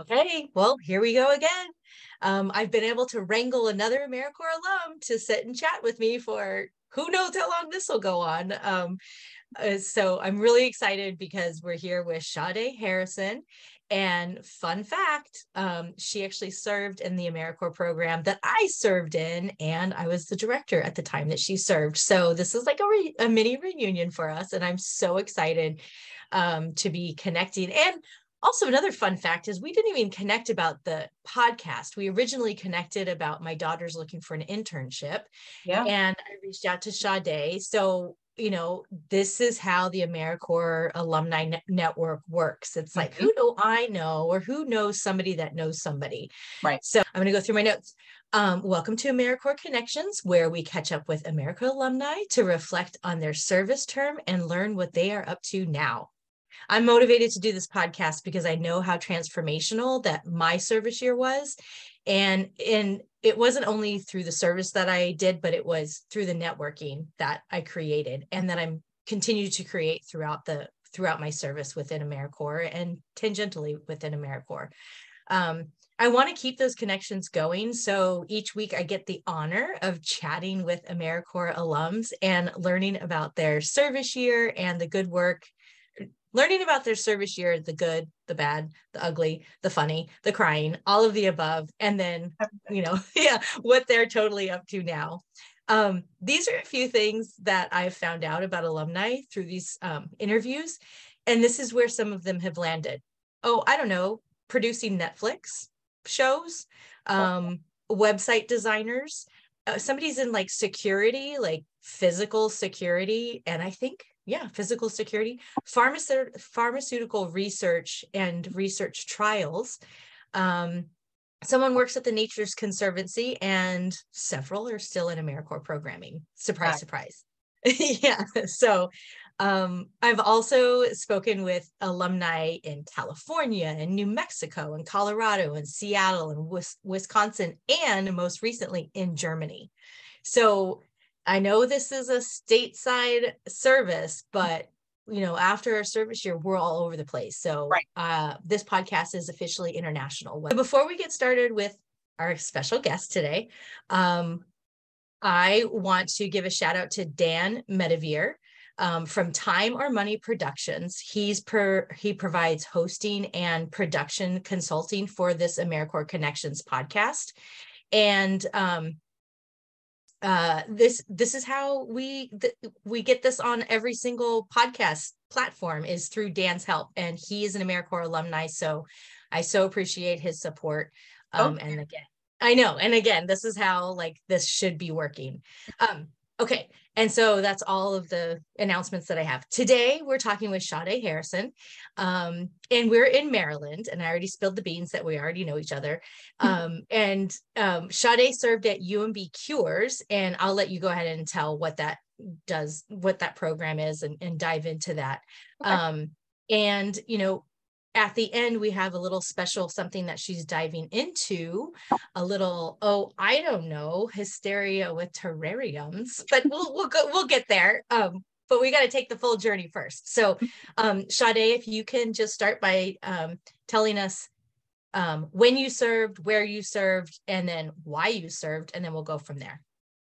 Okay, well, here we go again. Um, I've been able to wrangle another AmeriCorps alum to sit and chat with me for who knows how long this will go on. Um, uh, so I'm really excited because we're here with Shawdae Harrison. And fun fact, um, she actually served in the AmeriCorps program that I served in, and I was the director at the time that she served. So this is like a, re- a mini reunion for us, and I'm so excited um, to be connecting. And also another fun fact is we didn't even connect about the podcast we originally connected about my daughter's looking for an internship yeah and i reached out to Shawdae. so you know this is how the americorps alumni ne- network works it's like mm-hmm. who do i know or who knows somebody that knows somebody right so i'm going to go through my notes um, welcome to AmeriCorps Connections, where we catch up with AmeriCorps alumni to reflect on their service term and learn what they are up to now. I'm motivated to do this podcast because I know how transformational that my service year was. And and it wasn't only through the service that I did, but it was through the networking that I created and that I'm continue to create throughout the throughout my service within AmeriCorps and tangentially within AmeriCorps. Um, I want to keep those connections going. So each week I get the honor of chatting with AmeriCorps alums and learning about their service year and the good work learning about their service year the good the bad the ugly the funny the crying all of the above and then you know yeah what they're totally up to now. Um, these are a few things that i've found out about alumni through these um, interviews and this is where some of them have landed. Oh i don't know producing netflix shows um, website designers uh, somebody's in like security like physical security and i think yeah, physical security, pharmace- pharmaceutical research and research trials. Um, someone works at the Nature's Conservancy, and several are still in AmeriCorps programming. Surprise, surprise. yeah. So um, I've also spoken with alumni in California and New Mexico and Colorado and Seattle and Wisconsin, and most recently in Germany. So I know this is a stateside service, but you know, after our service year, we're all over the place. So right. uh, this podcast is officially international. Before we get started with our special guest today, um, I want to give a shout out to Dan Medevere. Um, from Time or Money Productions. He's per he provides hosting and production consulting for this AmeriCorps Connections podcast. And um, uh, this this is how we th- we get this on every single podcast platform is through Dan's help, and he is an AmeriCorps alumni, so I so appreciate his support. Um, okay. And again, I know, and again, this is how like this should be working. Um, okay, and so that's all of the announcements that I have. Today, we're talking with Shawdae Harrison, um, and we're in Maryland. And I already spilled the beans that we already know each other. Um, and um, Shawdae served at UMB Cures, and I'll let you go ahead and tell what that does, what that program is, and, and dive into that. Okay. Um, and you know, at the end we have a little special something that she's diving into a little oh i don't know hysteria with terrariums but we'll we'll go we'll get there um but we got to take the full journey first. So um Shawdae if you can just start by um telling us um when you served where you served and then why you served and then we'll go from there.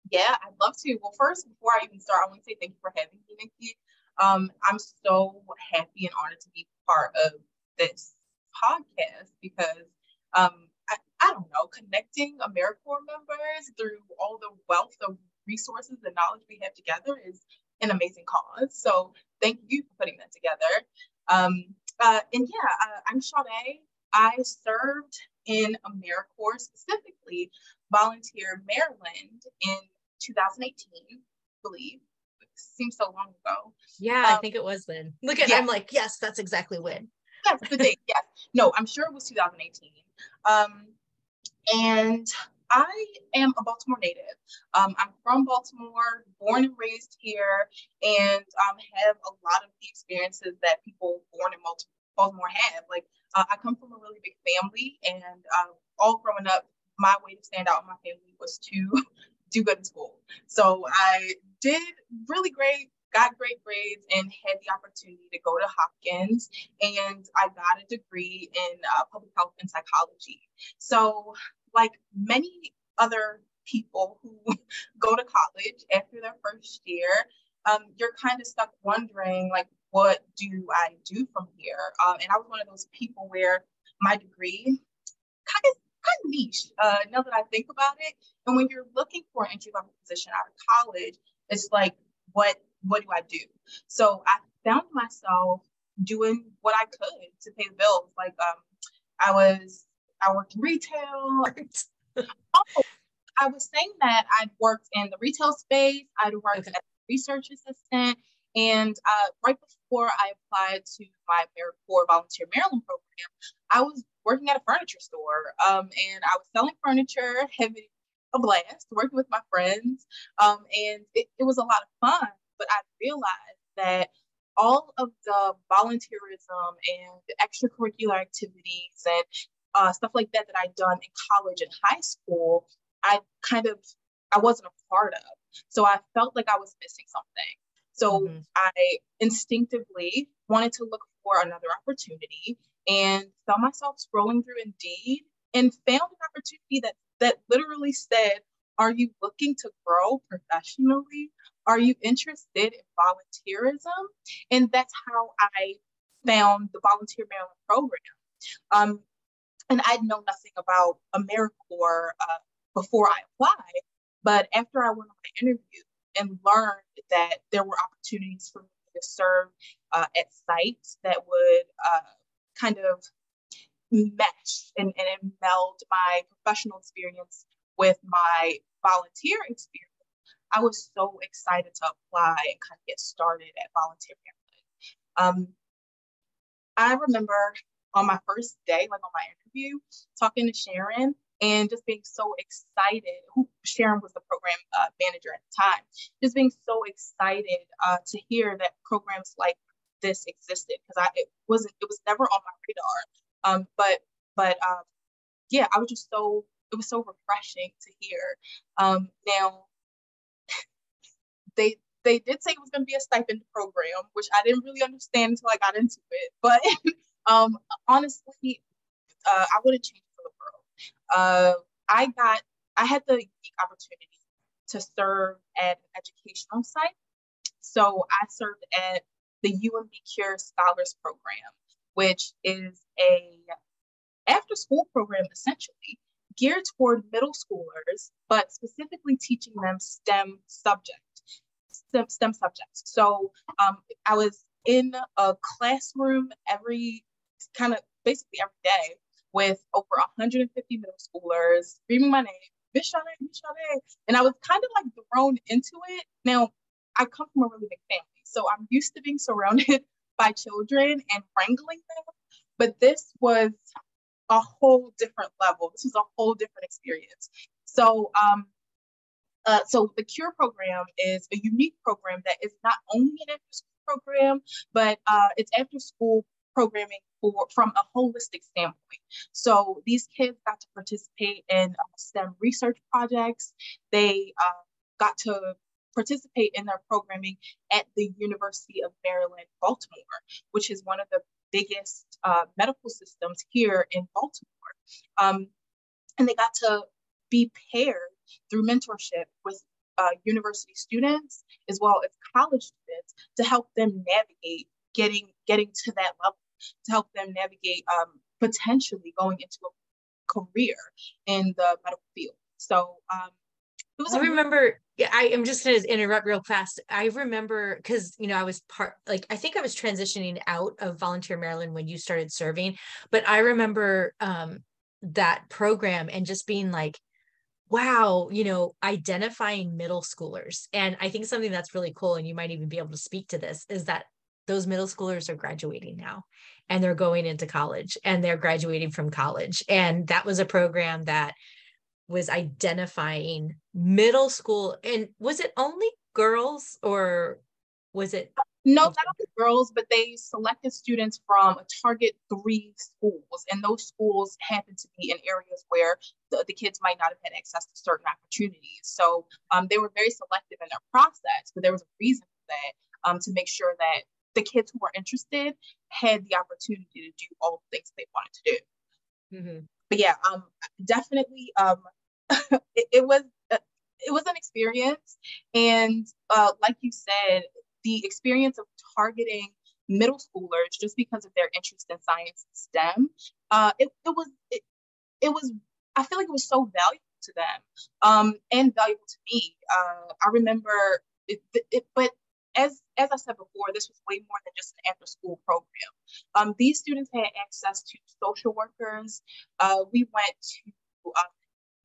Yeah i'd love to. Well first before i even start i want to say thank you for having me nikki. Um i'm so happy and honored to be part of this podcast because um, I, I don't know, connecting AmeriCorps members through all the wealth of resources and knowledge we have together is an amazing cause. So thank you for putting that together. Um, uh, and yeah, uh, I'm Shawdae. I served in AmeriCorps, specifically Volunteer Maryland in 2018, I believe. It seems so long ago. Yeah, um, I think it was then. Look at, yeah. I'm like, yes, that's exactly when yes, the date. Yes. No, I'm sure it was 2018. Um, and I am a Baltimore native. Um, I'm from Baltimore, born and raised here, and um, have a lot of the experiences that people born in Baltimore have. Like, uh, I come from a really big family, and uh, all growing up, my way to stand out in my family was to do good in school. So I did really great got great grades and had the opportunity to go to Hopkins and I got a degree in uh, public health and psychology. So, like many other people who go to college after their first year, um, you're kind of stuck wondering, like, what do I do from here? Um, and I was one of those people where my degree kind of kind of niche. Uh, now that I think about it, and when you're looking for an entry level position out of college, it's like, what what do I do? So I found myself doing what I could to pay the bills. Like um, I was I worked in retail. oh, I was saying that I'd worked in the retail space. I'd worked okay. as a research assistant. And uh, right before I applied to my AmeriCorps Volunteer Maryland program, I was working at a furniture store um, and I was selling furniture, having a blast, working with my friends. Um, and it, it was a lot of fun. But I realized that all of the volunteerism and extracurricular activities and uh, stuff like that that I'd done in college and high school, I kind of I wasn't a part of. So I felt like I was missing something. So mm-hmm. I instinctively wanted to look for another opportunity and found myself scrolling through Indeed and found an opportunity that that literally said, "Are you looking to grow professionally? Are you interested in volunteerism?" And that's how I found the Volunteer Maryland program. Um, and I'd known nothing about AmeriCorps uh, before I applied, but after I went on my interview and learned that there were opportunities for me to serve uh, at sites that would uh, kind of mesh and, and meld my professional experience with my volunteer experience, I was so excited to apply and kind of get started at Volunteer Maryland. Um, I remember on my first day, like on my interview, talking to Sharon and just being so excited. Who Sharon was the program uh, manager at the time, just being so excited uh, to hear that programs like this existed because I it wasn't it was never on my radar. Um, but but um, yeah, I was just so it was so refreshing to hear. Um, now they they did say it was going to be a stipend program, which I didn't really understand until I got into it. But um, honestly, uh, I wouldn't change for the world. Uh, I got I had the unique opportunity to serve at an educational site. So I served at the UMB Cure Scholars Program, which is a after school program essentially geared toward middle schoolers, but specifically teaching them STEM subject, STEM, STEM subjects. So um, I was in a classroom every kind of basically every day with over 150 middle schoolers screaming my name, Miss Shanae. And I was kind of like thrown into it. Now, I come from a really big family. So I'm used to being surrounded by children and wrangling them. But this was a whole different level. This was a whole different experience. So, um, uh, so the Cure program is a unique program that is not only an after school program, but uh, it's after school programming for from a holistic standpoint. So these kids got to participate in uh, STEM research projects. They uh, got to participate in their programming at the University of Maryland, Baltimore, which is one of the biggest uh, medical systems here in Baltimore. Um, and they got to be paired through mentorship with uh, university students as well as college students to help them navigate getting getting to that level, to help them navigate um, potentially going into a career in the medical field. So um, I remember, yeah, I am just going to interrupt real fast. I remember because, you know, I was part, like, I think I was transitioning out of Volunteer Maryland when you started serving, but I remember um, that program and just being like, wow, you know, identifying middle schoolers. And I think something that's really cool, and you might even be able to speak to this, is that those middle schoolers are graduating now and they're going into college and they're graduating from college. And that was a program that was identifying middle school and was it only girls or was it no not only girls but they selected students from a target three schools and those schools happen to be in areas where the, the kids might not have had access to certain opportunities so um, they were very selective in their process but there was a reason for that um, to make sure that the kids who were interested had the opportunity to do all the things they wanted to do. Mm-hmm. But yeah, um, definitely, um, it, it, was uh, it was an experience, and uh, like you said, the experience of targeting middle schoolers just because of their interest in science and STEM, uh, it, it was it, it was I feel like it was so valuable to them um, and valuable to me. Uh, I remember it, it, but as as I said before, this was way more than just an after school program. Um, these students had access to social workers. Uh, we went to uh,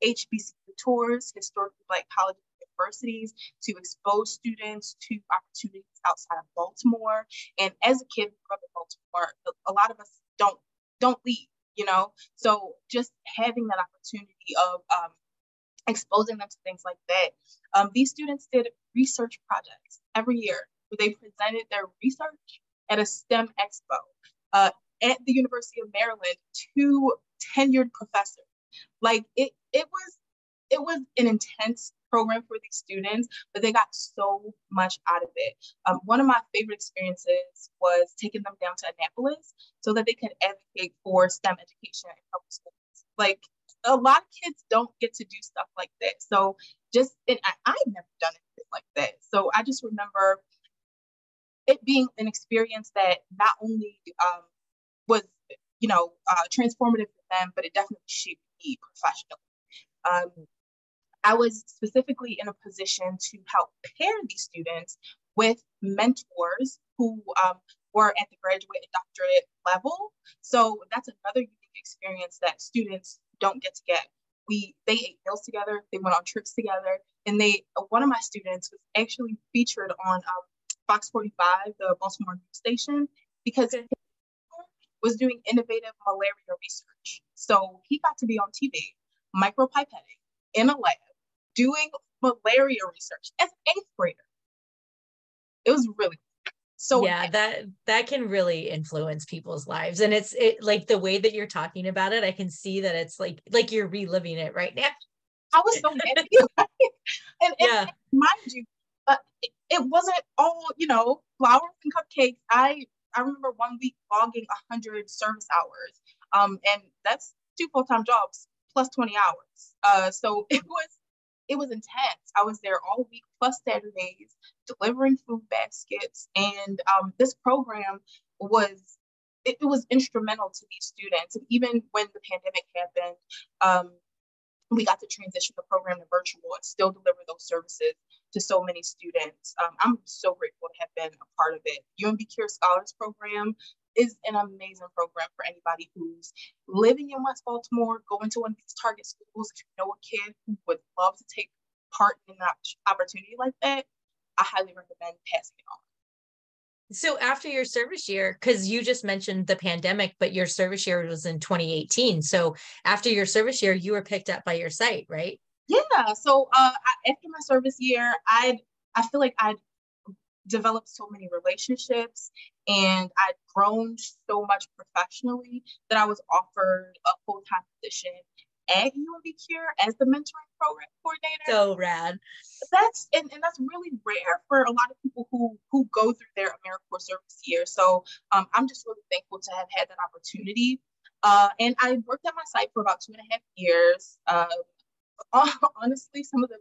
HBCU tours, historically black colleges universities, to expose students to opportunities outside of Baltimore. And as a kid from Baltimore, a lot of us don't don't leave, you know. So just having that opportunity of um, exposing them to things like that. Um, these students did research projects every year where they presented their research at a STEM expo uh, at the University of Maryland to tenured professors. Like it, it was, it was an intense program for these students, but they got so much out of it. Um, one of my favorite experiences was taking them down to Annapolis so that they could advocate for STEM education in public schools. Like a lot of kids don't get to do stuff like that. So just, and I, I've never done anything like that. So I just remember it being an experience that not only um, was, you know, uh, transformative for them, but it definitely shaped me professionally. Um, I was specifically in a position to help pair these students with mentors who um, were at the graduate and doctorate level. So that's another unique experience that students don't get to get. We they ate meals together, they went on trips together, and they one of my students was actually featured on um, Fox 45, the Baltimore news station, because okay. was doing innovative malaria research. So he got to be on TV, micropipetting in a lab, doing malaria research as an eighth grader. It was really so yeah that that can really influence people's lives. And it's it like the way that you're talking about it i can see that it's like like you're reliving it right now. I was so happy and, yeah. and mind you uh, it, it wasn't all you know flowers and cupcakes. I i remember one week logging 100 service hours um and that's two full-time jobs plus 20 hours. Uh so it was it was intense. I was there all week plus Saturdays, delivering food baskets, and um, this program was it, it, was instrumental to these students. And even when the pandemic happened, um, we got to transition the program to virtual and still deliver those services to so many students. Um, I'm so grateful to have been a part of it. UMB Cure Scholars Program is an amazing program for anybody who's living in West Baltimore, going to one of these target schools. If you know a kid who would love to take part in an opportunity like that, I highly recommend passing it on. So after your service year, because you just mentioned the pandemic, but your service year was in 2018. So after your service year, you were picked up by your site, right? Yeah. So uh, after my service year, I I feel like I'd developed so many relationships and I'd grown so much professionally that I was offered a full time position at UMB Cure as the mentoring program coordinator. So rad. That's and, and that's really rare for a lot of people who who go through their AmeriCorps service year. So um, I'm just really thankful to have had that opportunity. Uh, and I worked at my site for about two and a half years. Um, honestly some of the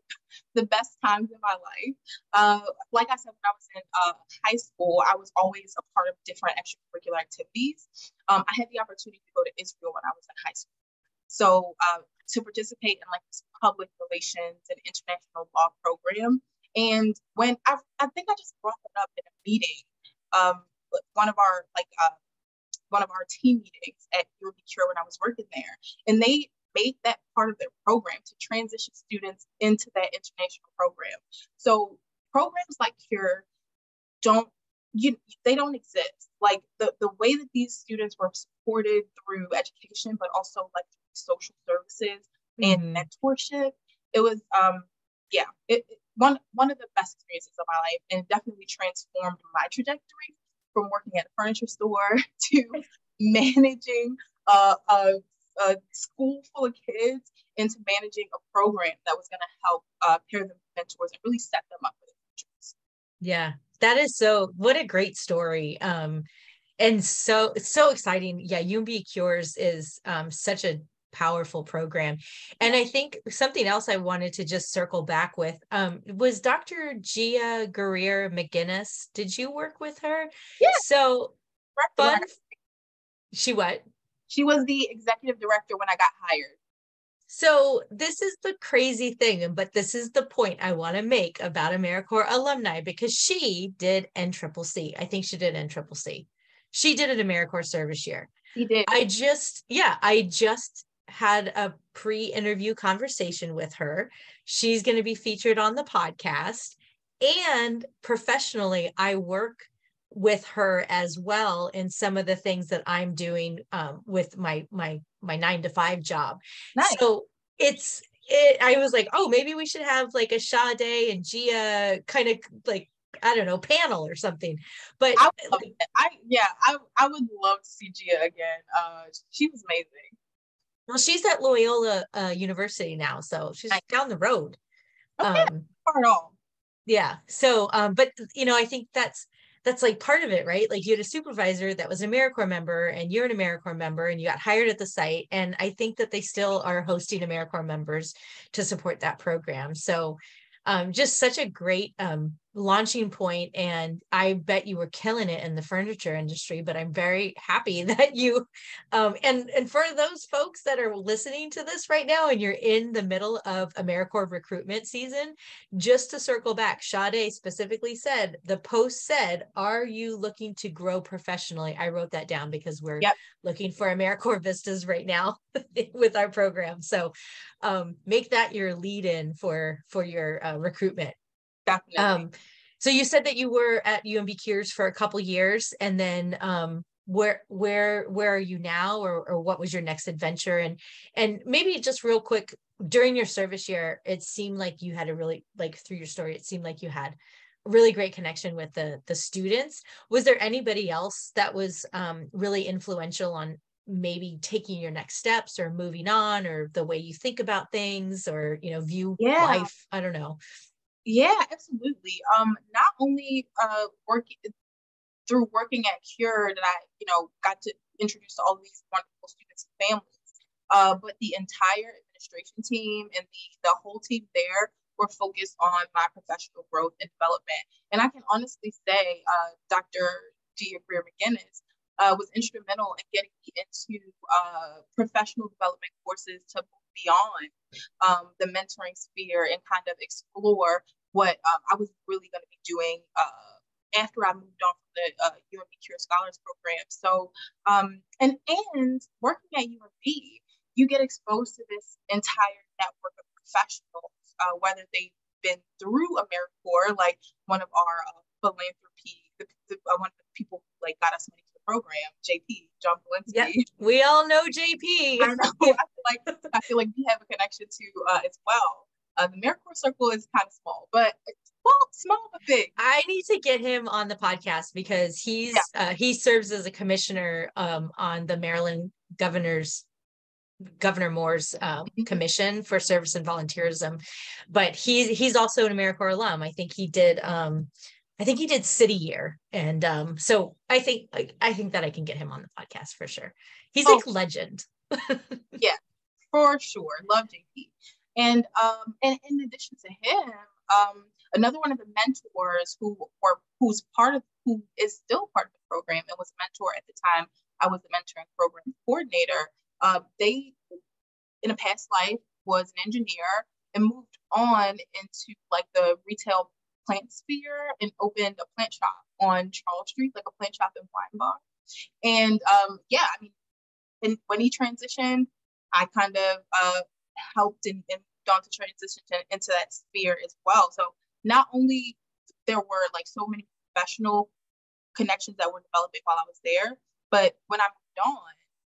the best times in my life. Uh, like I said, when I was in uh, high school, I was always a part of different extracurricular activities. Um, I had the opportunity to go to Israel when I was in high school. So uh, to participate in like this public relations and international law program. And when I, I think I just brought it up in a meeting, um, one of our like uh, one of our team meetings at UMB Cure when I was working there, and they made that part of their program to transition students into that international program. So programs like Cure don't you they don't exist. Like the, the way that these students were supported through education, but also like social services mm-hmm. and mentorship, it was um yeah, it, it, one one of the best experiences of my life and definitely transformed my trajectory from working at a furniture store to managing uh, a a school full of kids into managing a program that was going to help uh, pair them with mentors and really set them up for the futures. Yeah, that is so what a great story um and so it's so exciting. Yeah umb cures is um such a powerful program. And i think something else i wanted to just circle back with um was dr gia guerrier mcginnis. Did you work with her? Yeah. So fun she what she was the executive director when i got hired so this is the crazy thing, but this is the point I want to make about AmeriCorps alumni because she did NCCC. I think she did NCCC. She did an AmeriCorps service year. She did. I just, yeah, I just had a pre-interview conversation with her. She's going to be featured on the podcast. And professionally, I work with her as well in some of the things that I'm doing um, with my my my nine to five job. Nice. So it's it. I was like, oh, maybe we should have like a Shawdae and Gia kind of like I don't know panel or something. But I, I yeah, I I would love to see Gia again. Uh, she was amazing. Well, she's at Loyola uh, University now, so she's down the road. Okay, um, far at all. Yeah. So, um, but you know, I think that's that's like part of it, right? Like you had a supervisor that was an AmeriCorps member and you're an AmeriCorps member and you got hired at the site. And I think that they still are hosting AmeriCorps members to support that program. So um, just such a great um, launching point and i bet you were killing it in the furniture industry but i'm very happy that you um, and and for those folks that are listening to this right now and you're in the middle of americorps recruitment season just to circle back Shawdae specifically said the post said are you looking to grow professionally? I wrote that down because we're yep. looking for americorps vistas right now with our program. So um, make that your lead in for for your uh, recruitment Definitely. Um, so you said that you were at UMB Cures for a couple years, and then um, where where where are you now, or or what was your next adventure? And and maybe just real quick during your service year, it seemed like you had a really like through your story, it seemed like you had really great connection with the the students. Was there anybody else that was um, really influential on maybe taking your next steps or moving on or the way you think about things or you know view yeah. life i don't know yeah, absolutely. Um, not only uh working through working at Cure that I, you know, got to introduce all these wonderful students and families, uh, but the entire administration team and the the whole team there were focused on my professional growth and development. And I can honestly say, uh, Dr. Gia Greer McGinnis uh, was instrumental in getting me into uh, professional development courses to beyond um, the mentoring sphere and kind of explore what um, I was really going to be doing uh, after I moved on from the uh, UMB Cure Scholars Program. So, um, and and working at UMB, you get exposed to this entire network of professionals, uh, whether they've been through AmeriCorps, like one of our uh, philanthropy, the, the, uh, one of the people like got us money program, JP, John Polinsky. Yeah, we all know JP. I know. I feel like I feel like we have a connection to uh, as well. Uh, the AmeriCorps circle is kind of small, but well, small but big. I need to get him on the podcast because he's yeah. uh, he serves as a commissioner um, on the Maryland governor's Governor Moore's um, mm-hmm. commission for service and volunteerism, but he's he's also an AmeriCorps alum. I think he did um, I think he did City Year, and um, so I think I think that I can get him on the podcast for sure. He's oh. like legend. yeah, for sure. Love JP, and um, and in addition to him, um, another one of the mentors who were who's part of who is still part of the program and was a mentor at the time I was the mentoring program coordinator. Uh, they in a past life was an engineer and moved on into like the retail plant sphere and opened a plant shop on Charles Street, like a plant shop in Weinbach. And um, yeah, I mean, and when he transitioned, I kind of uh, helped and, and to transition to, into that sphere as well. So not only there were like so many professional connections that were developing while I was there, but when I moved on,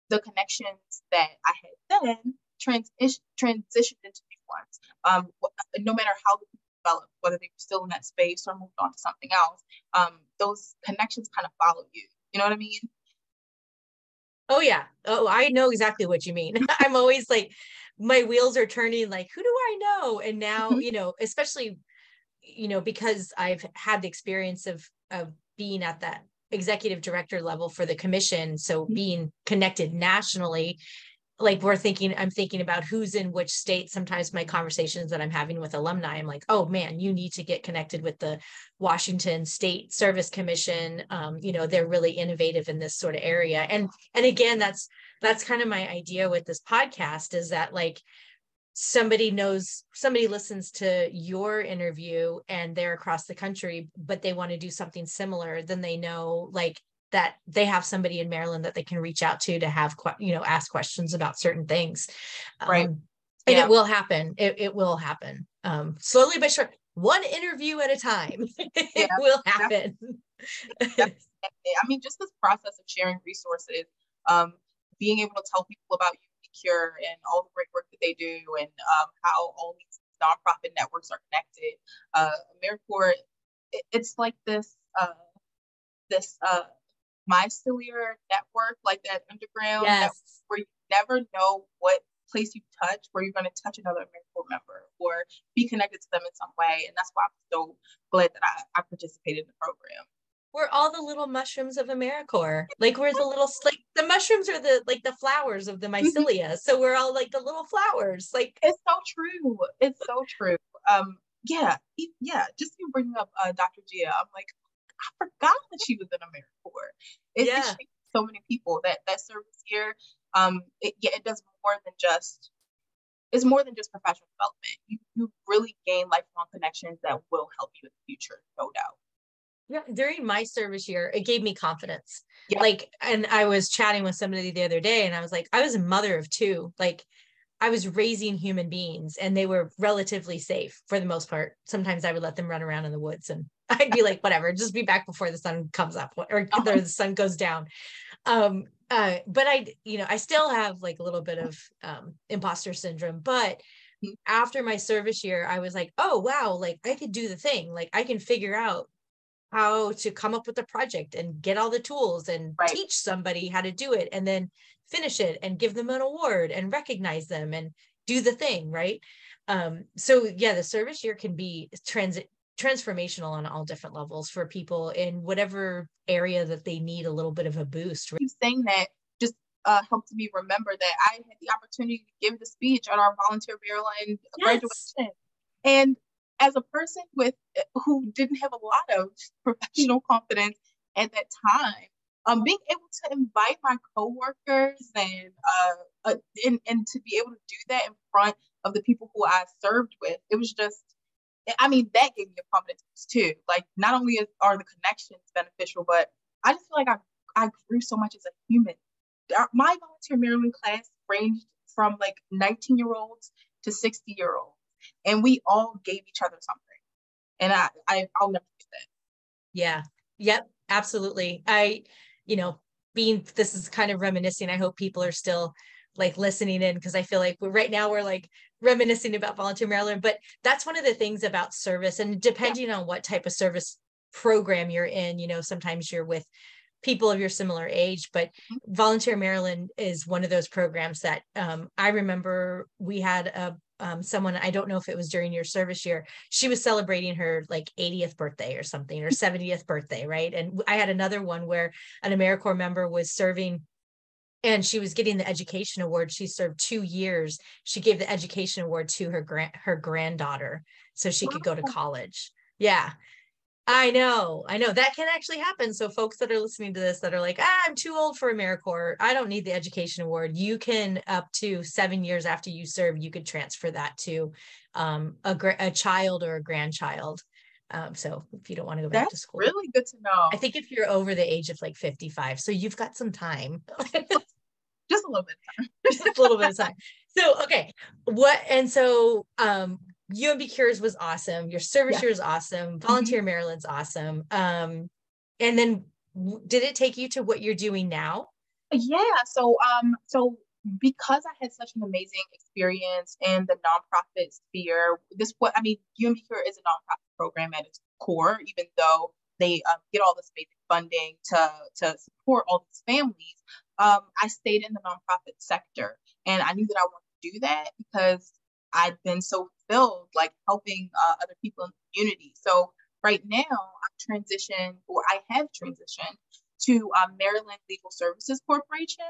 the connections that I had then trans- transitioned into new ones. Um, no matter how developed, whether they were still in that space or moved on to something else, um, those connections kind of follow you. You know what I mean? Oh yeah. Oh, I know exactly what you mean. I'm always like, my wheels are turning. Like, who do I know? And now, mm-hmm. you know, especially you know, because I've had the experience of of being at that executive director level for the commission, so mm-hmm. being connected nationally, like we're thinking i'm thinking about who's in which state. Sometimes my conversations that i'm having with alumni i'm like oh man you need to get connected with the washington state service commission. Um, you know they're really innovative in this sort of area. And and again that's that's kind of my idea with this podcast is that like somebody knows somebody listens to your interview and they're across the country but they want to do something similar then they know like that they have somebody in Maryland that they can reach out to to have you know ask questions about certain things. Right. Um, and yeah. it will happen. It, it will happen. Um, slowly but sure one interview at a time. It yeah. will happen. I mean just this process of sharing resources um, being able to tell people about Cure and all the great work that they do and um, how all these nonprofit networks are connected uh, AmeriCorps it, it's like this uh, this uh, mycelial network, like that underground yes. network, where you never know what place you touch, where you're going to touch another AmeriCorps member or be connected to them in some way. And that's why I'm so glad that I, I participated in the program. We're all the little mushrooms of AmeriCorps. Like we're the little like the mushrooms are the like the flowers of the mm-hmm. mycelia. so we're all like the little flowers. Like it's so true. It's so true. Um, yeah, yeah. Just you bringing up uh, Dr. Gia, I'm like, I forgot that she was in AmeriCorps. It's yeah. so many people that that service here. Um, it, yeah, it does more than just. It's more than just professional development. You you really gain lifelong connections that will help you in the future, no doubt. Yeah, during my service year, it gave me confidence. Yeah. Like, and I was chatting with somebody the other day, and I was like, I was a mother of two. Like, I was raising human beings and they were relatively safe for the most part. Sometimes I would let them run around in the woods and I'd be like, whatever, just be back before the sun comes up or uh-huh. the sun goes down. Um, uh, but I, you know, I still have like a little bit of um, imposter syndrome. But mm-hmm. after my service year, I was like, oh, wow, like I could do the thing. Like I can figure out how to come up with a project and get all the tools and right. teach somebody how to do it. And then finish it and give them an award and recognize them and do the thing right um, so yeah the service year can be transit transformational on all different levels for people in whatever area that they need a little bit of a boost right? saying that just uh, helped me remember that i had the opportunity to give the speech at our volunteer maryland yes. graduation and as a person with who didn't have a lot of professional confidence at that time um, being able to invite my coworkers and uh, uh and, and to be able to do that in front of the people who I served with, it was just, I mean, that gave me a confidence too. Like, not only are the connections beneficial, but I just feel like I, I grew so much as a human. My volunteer Maryland class ranged from like 19 year olds to 60 year olds, and we all gave each other something. And I, I I'll never forget that. Yeah. Yep. Absolutely. I you know, being this is kind of reminiscing. I hope people are still like listening in because I feel like we're, right now we're like reminiscing about volunteer Maryland. But that's one of the things about service, and depending yeah. on what type of service program you're in, you know, sometimes you're with people of your similar age but mm-hmm. volunteer maryland is one of those programs that um, i remember we had a um, someone I don't know if it was during your service year. She was celebrating her like 80th birthday or something or 70th birthday, right? And I had another one where an AmeriCorps member was serving and she was getting the education award. She served two years. She gave the education award to her grand her granddaughter so she could go to college. Yeah I know, I know that can actually happen. So, folks that are listening to this that are like, ah, I'm too old for AmeriCorps, I don't need the education award. You can, up to seven years after you serve, you could transfer that to um, a, a child or a grandchild. Um, so, if you don't want to go back That's to school, really good to know. I think if you're over the age of like 55, so you've got some time. just a little bit of time. just a little bit of time. So, okay, what and so um UMB Cures was awesome. Your service yeah. year is awesome. Mm-hmm. Volunteer mm-hmm. Maryland's awesome. Um, and then w- did it take you to what you're doing now? Yeah. So, um, so because I had such an amazing experience in the nonprofit sphere, this what I mean, UMB Cure is a nonprofit program at its core, even though they um, get all this amazing funding to to support all these families. Um, I stayed in the nonprofit sector, and I knew that I wanted to do that because I'd been so filled like helping uh, other people in the community. So right now, I'm transitioned, or I have transitioned to um, Maryland Legal Services Corporation,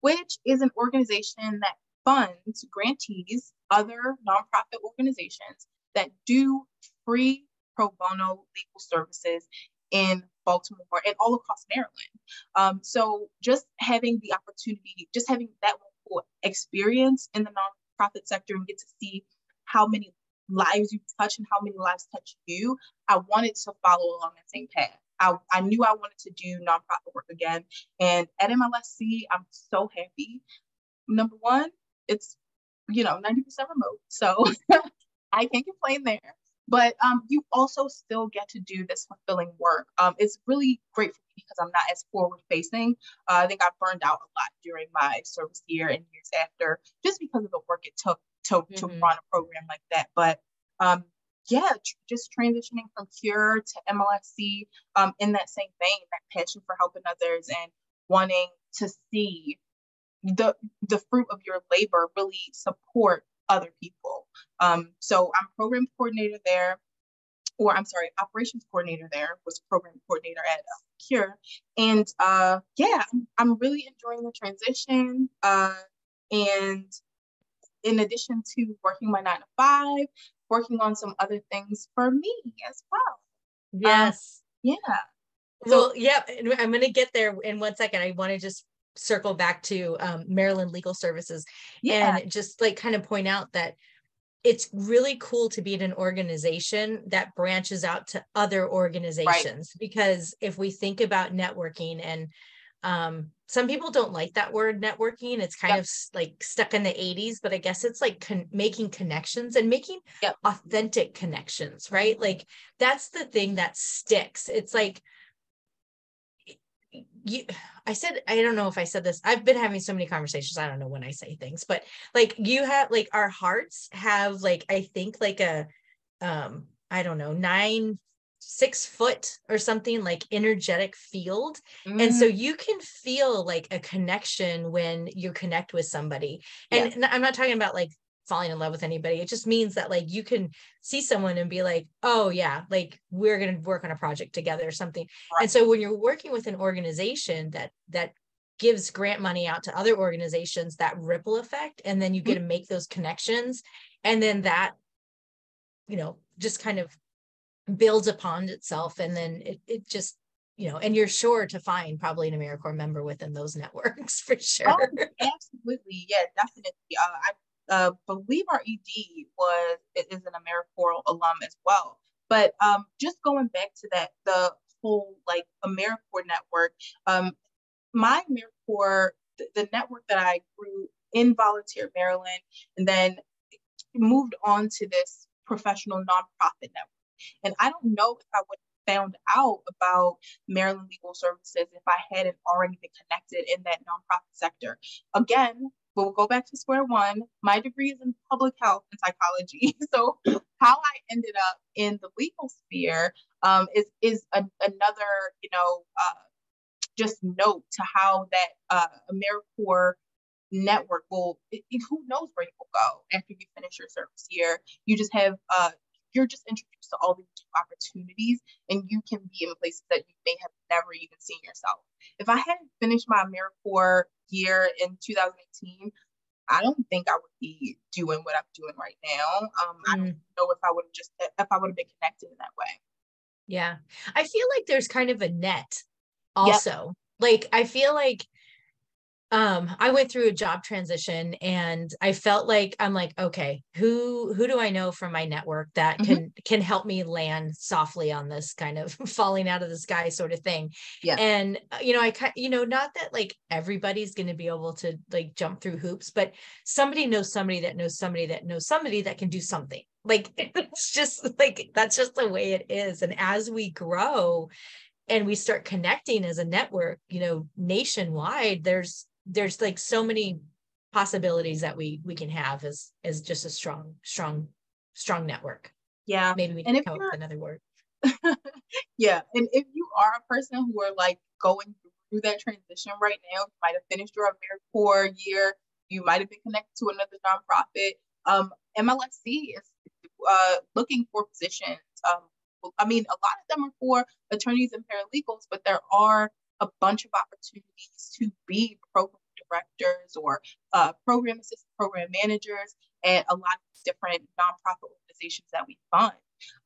which is an organization that funds grantees, other nonprofit organizations that do free pro bono legal services in Baltimore and all across Maryland. Um, so just having the opportunity, just having that experience in the nonprofit sector and get to see how many lives you touch and how many lives touch you, I wanted to follow along that same path. I, I knew I wanted to do nonprofit work again. And at MLSC, I'm so happy. Number one, it's, you know, 90% remote. So I can't complain there. But um, you also still get to do this fulfilling work. Um, it's really great for me because I'm not as forward facing. Uh, I think I burned out a lot during my service year and years after, just because of the work it took to, mm-hmm. to run a program like that. But um, yeah, tr- just transitioning from Cure to MLSC um, in that same vein, that passion for helping others and wanting to see the the fruit of your labor really support other people. Um, so I'm program coordinator there, or I'm sorry, operations coordinator there, was program coordinator at uh, Cure. And uh, yeah, I'm, really enjoying the transition. Uh, and in addition to working my nine to five, working on some other things for me as well. Yes. Um, yeah. Well, yeah, I'm going to get there in one second. I want to just circle back to um, Maryland Legal Services yeah. and just like kind of point out that it's really cool to be in an organization that branches out to other organizations right. because if we think about networking and um, some people don't like that word networking it's kind yep. of like stuck in the 80s but i guess it's like con- making connections and making yep. authentic connections right like that's the thing that sticks it's like you i said i don't know if i said this i've been having so many conversations i don't know when i say things but like you have like our hearts have like i think like a um i don't know nine six foot or something like energetic field mm. and so mm. you can feel like a connection when you connect with somebody and yeah. i'm not talking about like falling in love with anybody. It just means that like you can see someone and be like, oh yeah, like we're gonna work on a project together or something. Right. And so when you're working with an organization that that gives grant money out to other organizations, that ripple effect, and then you get mm-hmm. to make those connections, and then that, you know, just kind of builds upon itself, and then it it just you know, and you're sure to find probably an AmeriCorps member within those networks for sure. Oh, absolutely. Yeah, definitely. Uh, I uh, believe our ED was is an AmeriCorps alum as well. But um, just going back to that, the whole like AmeriCorps network, um, my AmeriCorps, the, the network that I grew in Volunteer Maryland, and then moved on to this professional nonprofit network. And I don't know if I would have found out about Maryland Legal Services if I hadn't already been connected in that nonprofit sector. Again, we'll go back to square one. My degree is in public health and psychology. So how I ended up in the legal sphere um, is is a, another, you know, uh, just note to how that uh, AmeriCorps network will. It, it, who knows where you will go after you finish your service year? You just have uh, you're just introduced to all these opportunities, and you can be in places that you may have never even seen yourself. If I hadn't finished my AmeriCorps year in 2018, I don't think I would be doing what I'm doing right now. Um, mm. I don't mm. know if I would have just if I would have been connected in that way. Yeah, I feel like there's kind of a net also. Yep. Like I feel like um i went through a job transition and i felt like i'm like okay who who do i know from my network that mm-hmm. can can help me land softly on this kind of falling out of the sky sort of thing? Yeah. And uh, you know i you know not that like everybody's going to be able to like jump through hoops but somebody knows somebody that knows somebody that knows somebody that can do something. Like it's just like that's just the way it is. And as we grow and we start connecting as a network you know nationwide there's there's like so many possibilities that we we can have as as just a strong strong strong network. Yeah maybe we can come up with another word. Yeah and if you are a person who are like going through that transition right now you might have finished your AmeriCorps year you might have been connected to another nonprofit um mlsc is uh, looking for positions Um, I mean, a lot of them are for attorneys and paralegals, but there are a bunch of opportunities to be program directors or uh, program assistant program managers at a lot of different nonprofit organizations that we fund.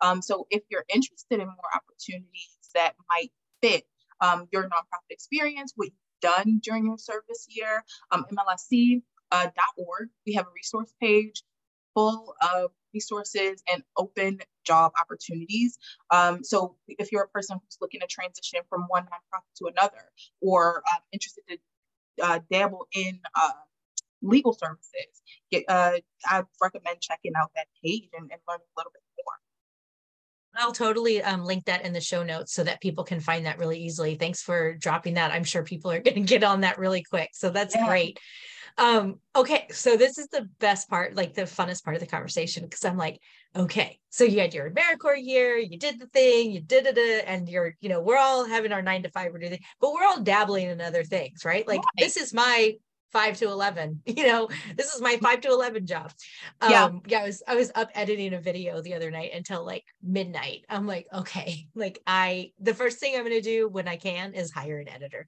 Um, so if you're interested in more opportunities that might fit um, your nonprofit experience, what you've done during your service year, um, MLSC uh. We have a resource page full of resources and open job opportunities. Um, so if you're a person who's looking to transition from one nonprofit to another or um, interested to uh, dabble in uh, legal services, get, uh, I recommend checking out that page and, and learning a little bit more. I'll totally um, link that in the show notes so that people can find that really easily. Thanks for dropping that. I'm sure people are going to get on that really quick. So that's yeah. great. Um, okay, so this is the best part, like the funnest part of the conversation, because I'm like, okay, so you had your AmeriCorps year, you did the thing, you did it, and you're, you know, we're all having our nine to five or anything, but we're all dabbling in other things, right? Like right. this is my five to 11 you know this is my five to 11 job um yeah. yeah i was i was up editing a video the other night until like midnight i'm like okay like i the first thing i'm going to do when i can is hire an editor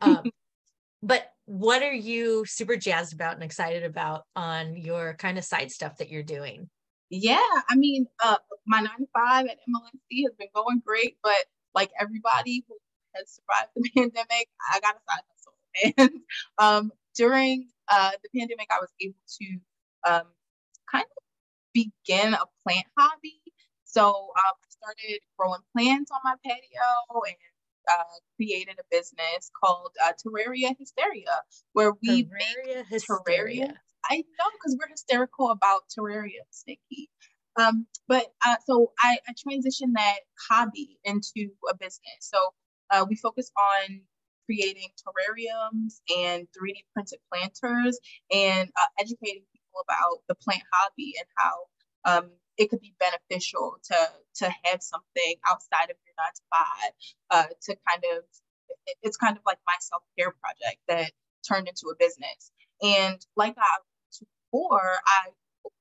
um but what are you super jazzed about and excited about on your kind of side stuff that you're doing yeah i mean uh my nine to five at mlsc has been going great but like everybody who has survived the pandemic i got a side hustle and um during uh, the pandemic, I was able to um, kind of begin a plant hobby. So um, I started growing plants on my patio and uh, created a business called uh, Terraria Hysteria, where we terraria make hysteria. terraria. I know because we're hysterical about terrariums, Nikki. Um, but uh, so I, I transitioned that hobby into a business. So uh, we focus on creating terrariums and 3D printed planters and uh, educating people about the plant hobby and how um, it could be beneficial to to have something outside of your nine to five uh, to kind of it's kind of like my self care project that turned into a business. And like I before, I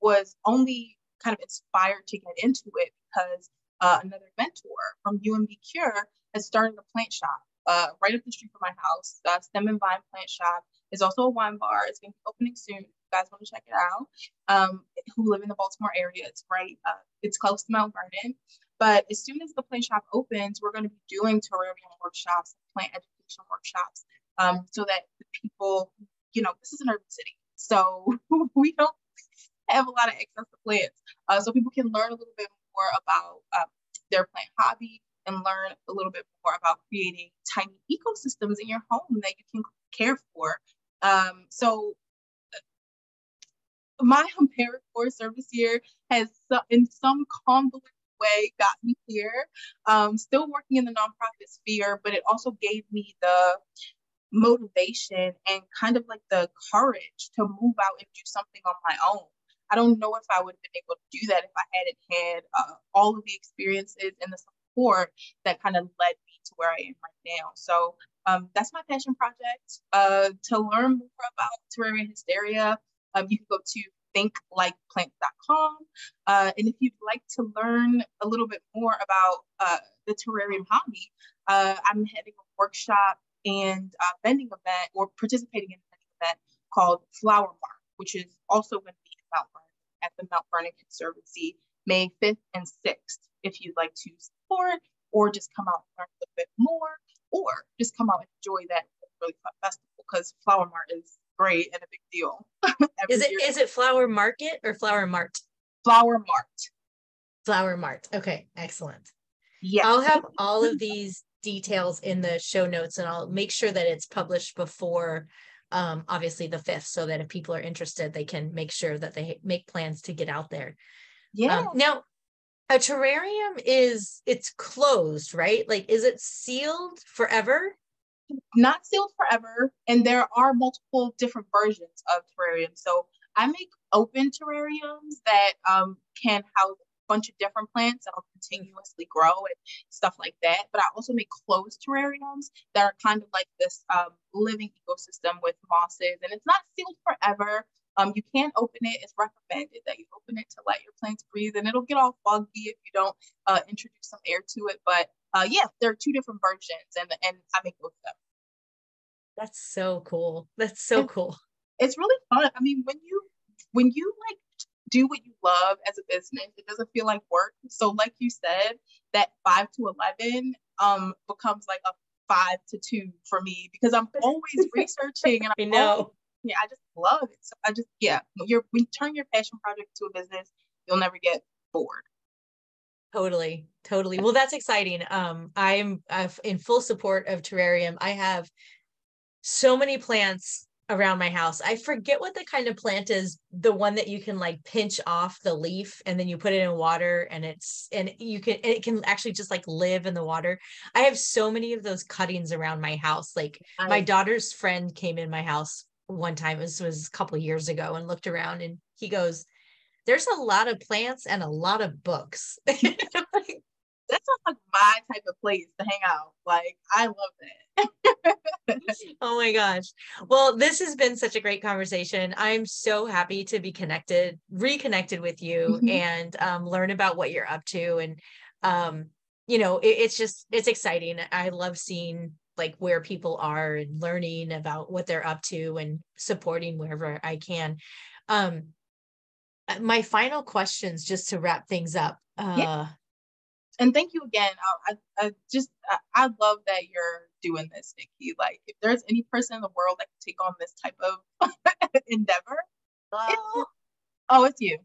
was only kind of inspired to get into it because uh, another mentor from UMB Cure has started a plant shop uh, right up the street from my house. Uh, Stem and Vine Plant Shop is also a wine bar. It's going to be opening soon. If you guys want to check it out, um, who live in the Baltimore area, it's right. Uh, it's close to Mount Vernon. But as soon as the plant shop opens, we're going to be doing terrarium workshops, plant education workshops, um, so that the people, you know, this is an urban city, so we don't have a lot of to plants, uh, so people can learn a little bit more about um, their plant hobby and learn a little bit more about creating tiny ecosystems in your home that you can care for. Um, so my AmeriCorps service year has, in some convoluted way, got me here. Um, still working in the nonprofit sphere, but it also gave me the motivation and kind of like the courage to move out and do something on my own. I don't know if I would have been able to do that if I hadn't had uh, all of the experiences and the support that kind of led me to where I am right now. So um, that's my passion project. Uh, to learn more about terraria hysteria, um, you can go to thinklikeplant.com. Uh, and if you'd like to learn a little bit more about uh, the terrarium hobby, uh, I'm having a workshop and uh, vending event or participating in a vending event called Flower Mart, which is also going to be in Mount Vernon at the Mount Vernon Conservancy May 5th and 6th if you'd like to support or just come out and learn a little bit more or just come out and enjoy that really fun festival because Flower Mart is great and a big deal. is it year. is it Flower Market or Flower Mart? Flower Mart. Flower Mart. Okay, excellent. Yeah. I'll have all of these details in the show notes and I'll make sure that it's published before um, obviously the 5th so that if people are interested they can make sure that they make plans to get out there. Yeah. um, now a terrarium is it's closed right? Like is it sealed forever? Not sealed forever and there are multiple different versions of terrariums. So i make open terrariums that um, can house bunch of different plants that will continuously grow and stuff like that but i also make closed terrariums that are kind of like this um, living ecosystem with mosses and it's not sealed forever Um, you can open it. It's recommended that you open it to let your plants breathe, and it'll get all foggy if you don't uh, introduce some air to it. But uh, yeah, there are two different versions, and and I make both of them. That's so cool. That's so it's, cool. It's really fun. I mean, when you when you like do what you love as a business, it doesn't feel like work. So, like you said, that five to eleven um becomes like a five to two for me because I'm always researching and I'm know. Always, yeah, I just love it. So I just yeah, you're when you turn your passion project to a business, you'll never get bored. Totally, totally. Well, that's exciting. Um, I'm uh, in full support of terrarium. I have so many plants around my house. I forget what the kind of plant is, the one that you can like pinch off the leaf and then you put it in water and it's and you can it can actually just like live in the water. I have so many of those cuttings around my house. Like my daughter's friend came in my house one time, this was a couple years ago, and looked around and he goes, there's a lot of plants and a lot of books. that sounds like my type of place to hang out. Like I love that. oh my gosh. Well, this has been such a great conversation. I'm so happy to be connected, reconnected with you mm-hmm. and um, learn about what you're up to. And, um, you know, it, it's just, it's exciting. I love seeing like where people are and learning about what they're up to and supporting wherever I can. Um, uh, my final questions just to wrap things up. Uh, yeah. And thank you again. I, I, I just, I, I, love that you're doing this, Nikki. Like, if there's any person in the world that can take on this type of endeavor, oh. It's, oh, it's you.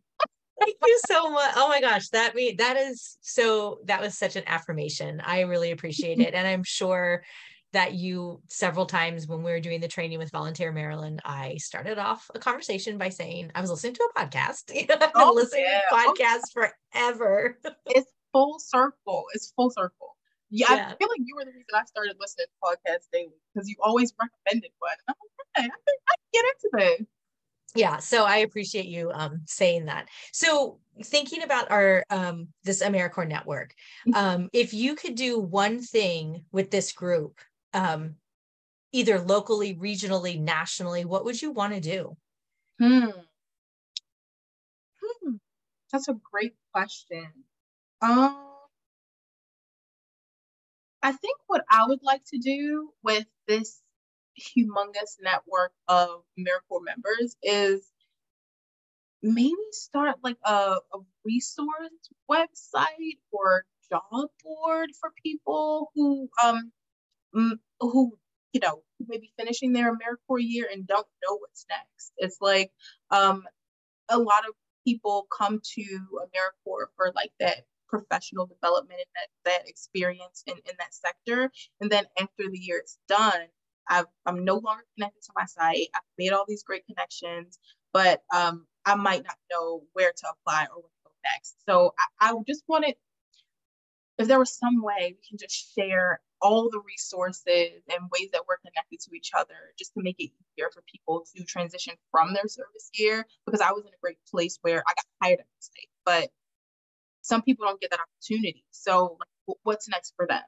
thank you so much. Oh my gosh, that me that is so. That was such an affirmation. I really appreciate it, and I'm sure that you several times when we were doing the training with Volunteer Maryland, I started off a conversation by saying I was listening to a podcast. You know, I've been oh, listening yeah. to podcasts forever. it's full circle. It's full circle. Yeah, yeah, I feel like you were the reason I started listening to podcasts daily because you always recommended one. I'm like, hey, I think I can get into this. Yeah, so I appreciate you um, saying that. So thinking about our um, this AmeriCorps network, mm-hmm. um, if you could do one thing with this group um, either locally, regionally, nationally? What would you want to do? Hmm. hmm. That's a great question. Um, I think what I would like to do with this humongous network of AmeriCorps members is maybe start like a, a resource website or job board for people who um who you know maybe finishing their AmeriCorps year and don't know what's next. It's like um, a lot of people come to AmeriCorps for like that professional development and that, that experience in, in that sector. And then after the year is done, i am no longer connected to my site. I've made all these great connections, but um, I might not know where to apply or where to go next. So I, I just wanted, if there was some way we can just share all the resources and ways that we're connected to each other just to make it easier for people to transition from their service year because I was in a great place where I got hired at the state, but some people don't get that opportunity. So what's next for them?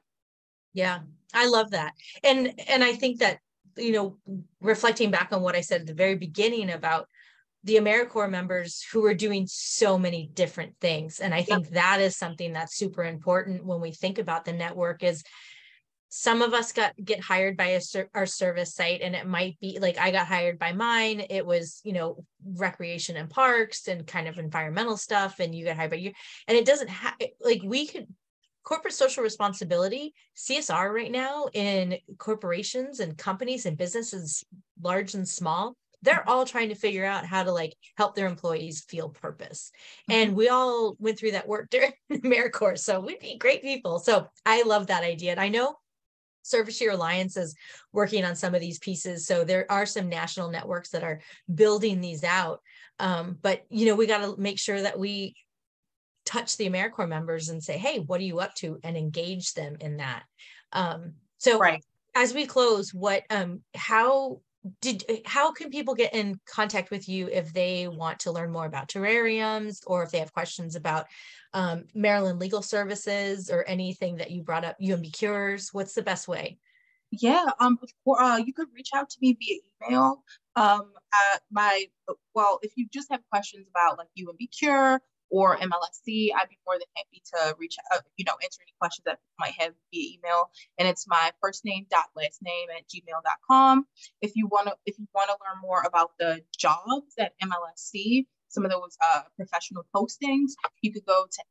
Yeah, I love that. And and I think that you know reflecting back on what I said at the very beginning about the AmeriCorps members who are doing so many different things. And I think yep. that is something that's super important when we think about the network is some of us got get hired by a, our service site and it might be like i got hired by mine it was you know recreation and parks and kind of environmental stuff and you got hired by you and it doesn't have like we could corporate social responsibility csr right now in corporations and companies and businesses large and small they're all trying to figure out how to like help their employees feel purpose. And mm-hmm. we all went through that work during AmeriCorps. So we'd be great people. So I love that idea. And I know Service Year Alliance is working on some of these pieces. So there are some national networks that are building these out. Um, but you know, we got to make sure that we touch the AmeriCorps members and say, hey, what are you up to? And engage them in that. Um, so right. as we close, what um how did how can people get in contact with you if they want to learn more about terrariums or if they have questions about um, Maryland Legal Services or anything that you brought up, UMB Cures? What's the best way? Yeah, um, uh, you could reach out to me via email. Um, uh, my well, if you just have questions about like UMB Cure or MLSC, I'd be more than happy to reach out, you know, answer any questions that might have via email. And it's my first name dot last name at gmail.com. If you want to, if you want to learn more about the jobs at MLSC, some of those uh, professional postings, you could go to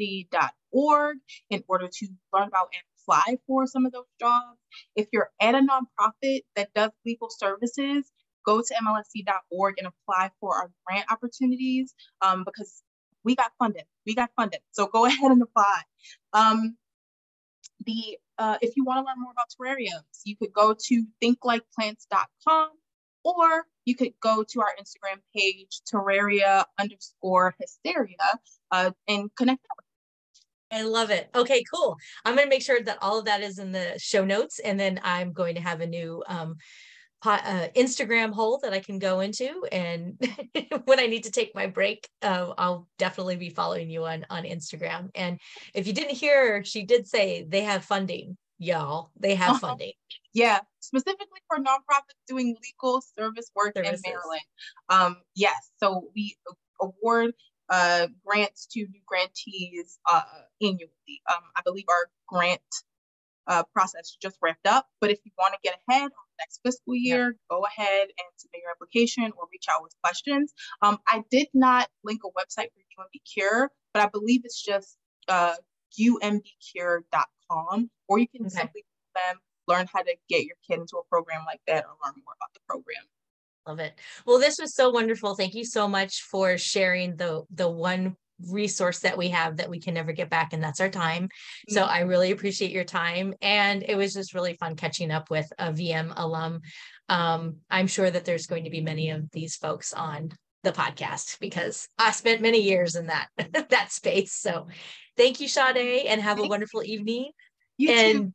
mlsc.org in order to learn about and apply for some of those jobs. If you're at a nonprofit that does legal services, go to mlsc.org and apply for our grant opportunities um, because we got funded. We got funded. So go ahead and apply. Um, the uh, if you want to learn more about terrariums, you could go to thinklikeplants.com or you could go to our Instagram page, terraria underscore hysteria, uh, and connect I love it. Okay, cool. I'm going to make sure that all of that is in the show notes, and then I'm going to have a new um, uh, Instagram hole that I can go into. And when I need to take my break, uh, I'll definitely be following you on on Instagram. And if you didn't hear, she did say they have funding, y'all. They have uh-huh. funding. Yeah, specifically for nonprofits doing legal service work Services. in Maryland. Um, yes, so we award uh, grants to new grantees uh, annually. Um, I believe our grant uh, process just wrapped up. But if you want to get ahead next fiscal year, go ahead and submit your application or reach out with questions. Um, I did not link a website for UMB Cure, but I believe it's just uh, umbcure.com, or you can okay. simply them learn how to get your kid into a program like that or learn more about the program. Love it. Well, this was so wonderful. Thank you so much for sharing the the one resource that we have that we can never get back and that's our time. So mm-hmm. i really appreciate your time and it was just really fun catching up with a vm alum. Um, i'm sure that there's going to be many of these folks on the podcast because i spent many years in that that space. So thank you Shawdae, and have a wonderful evening. You and too.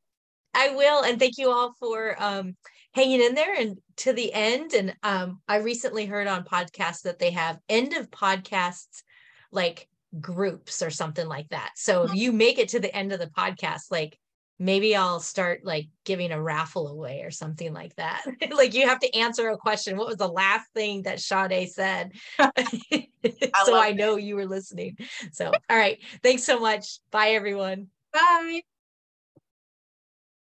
i will and thank you all for um, hanging in there and to the end. And um, i recently heard on podcasts that they have end of podcasts like groups or something like that. So if you make it to the end of the podcast, like maybe I'll start like giving a raffle away or something like that. like you have to answer a question. What was the last thing that Shawdae said? I so I know you were listening. So all right. Thanks so much. Bye everyone. Bye.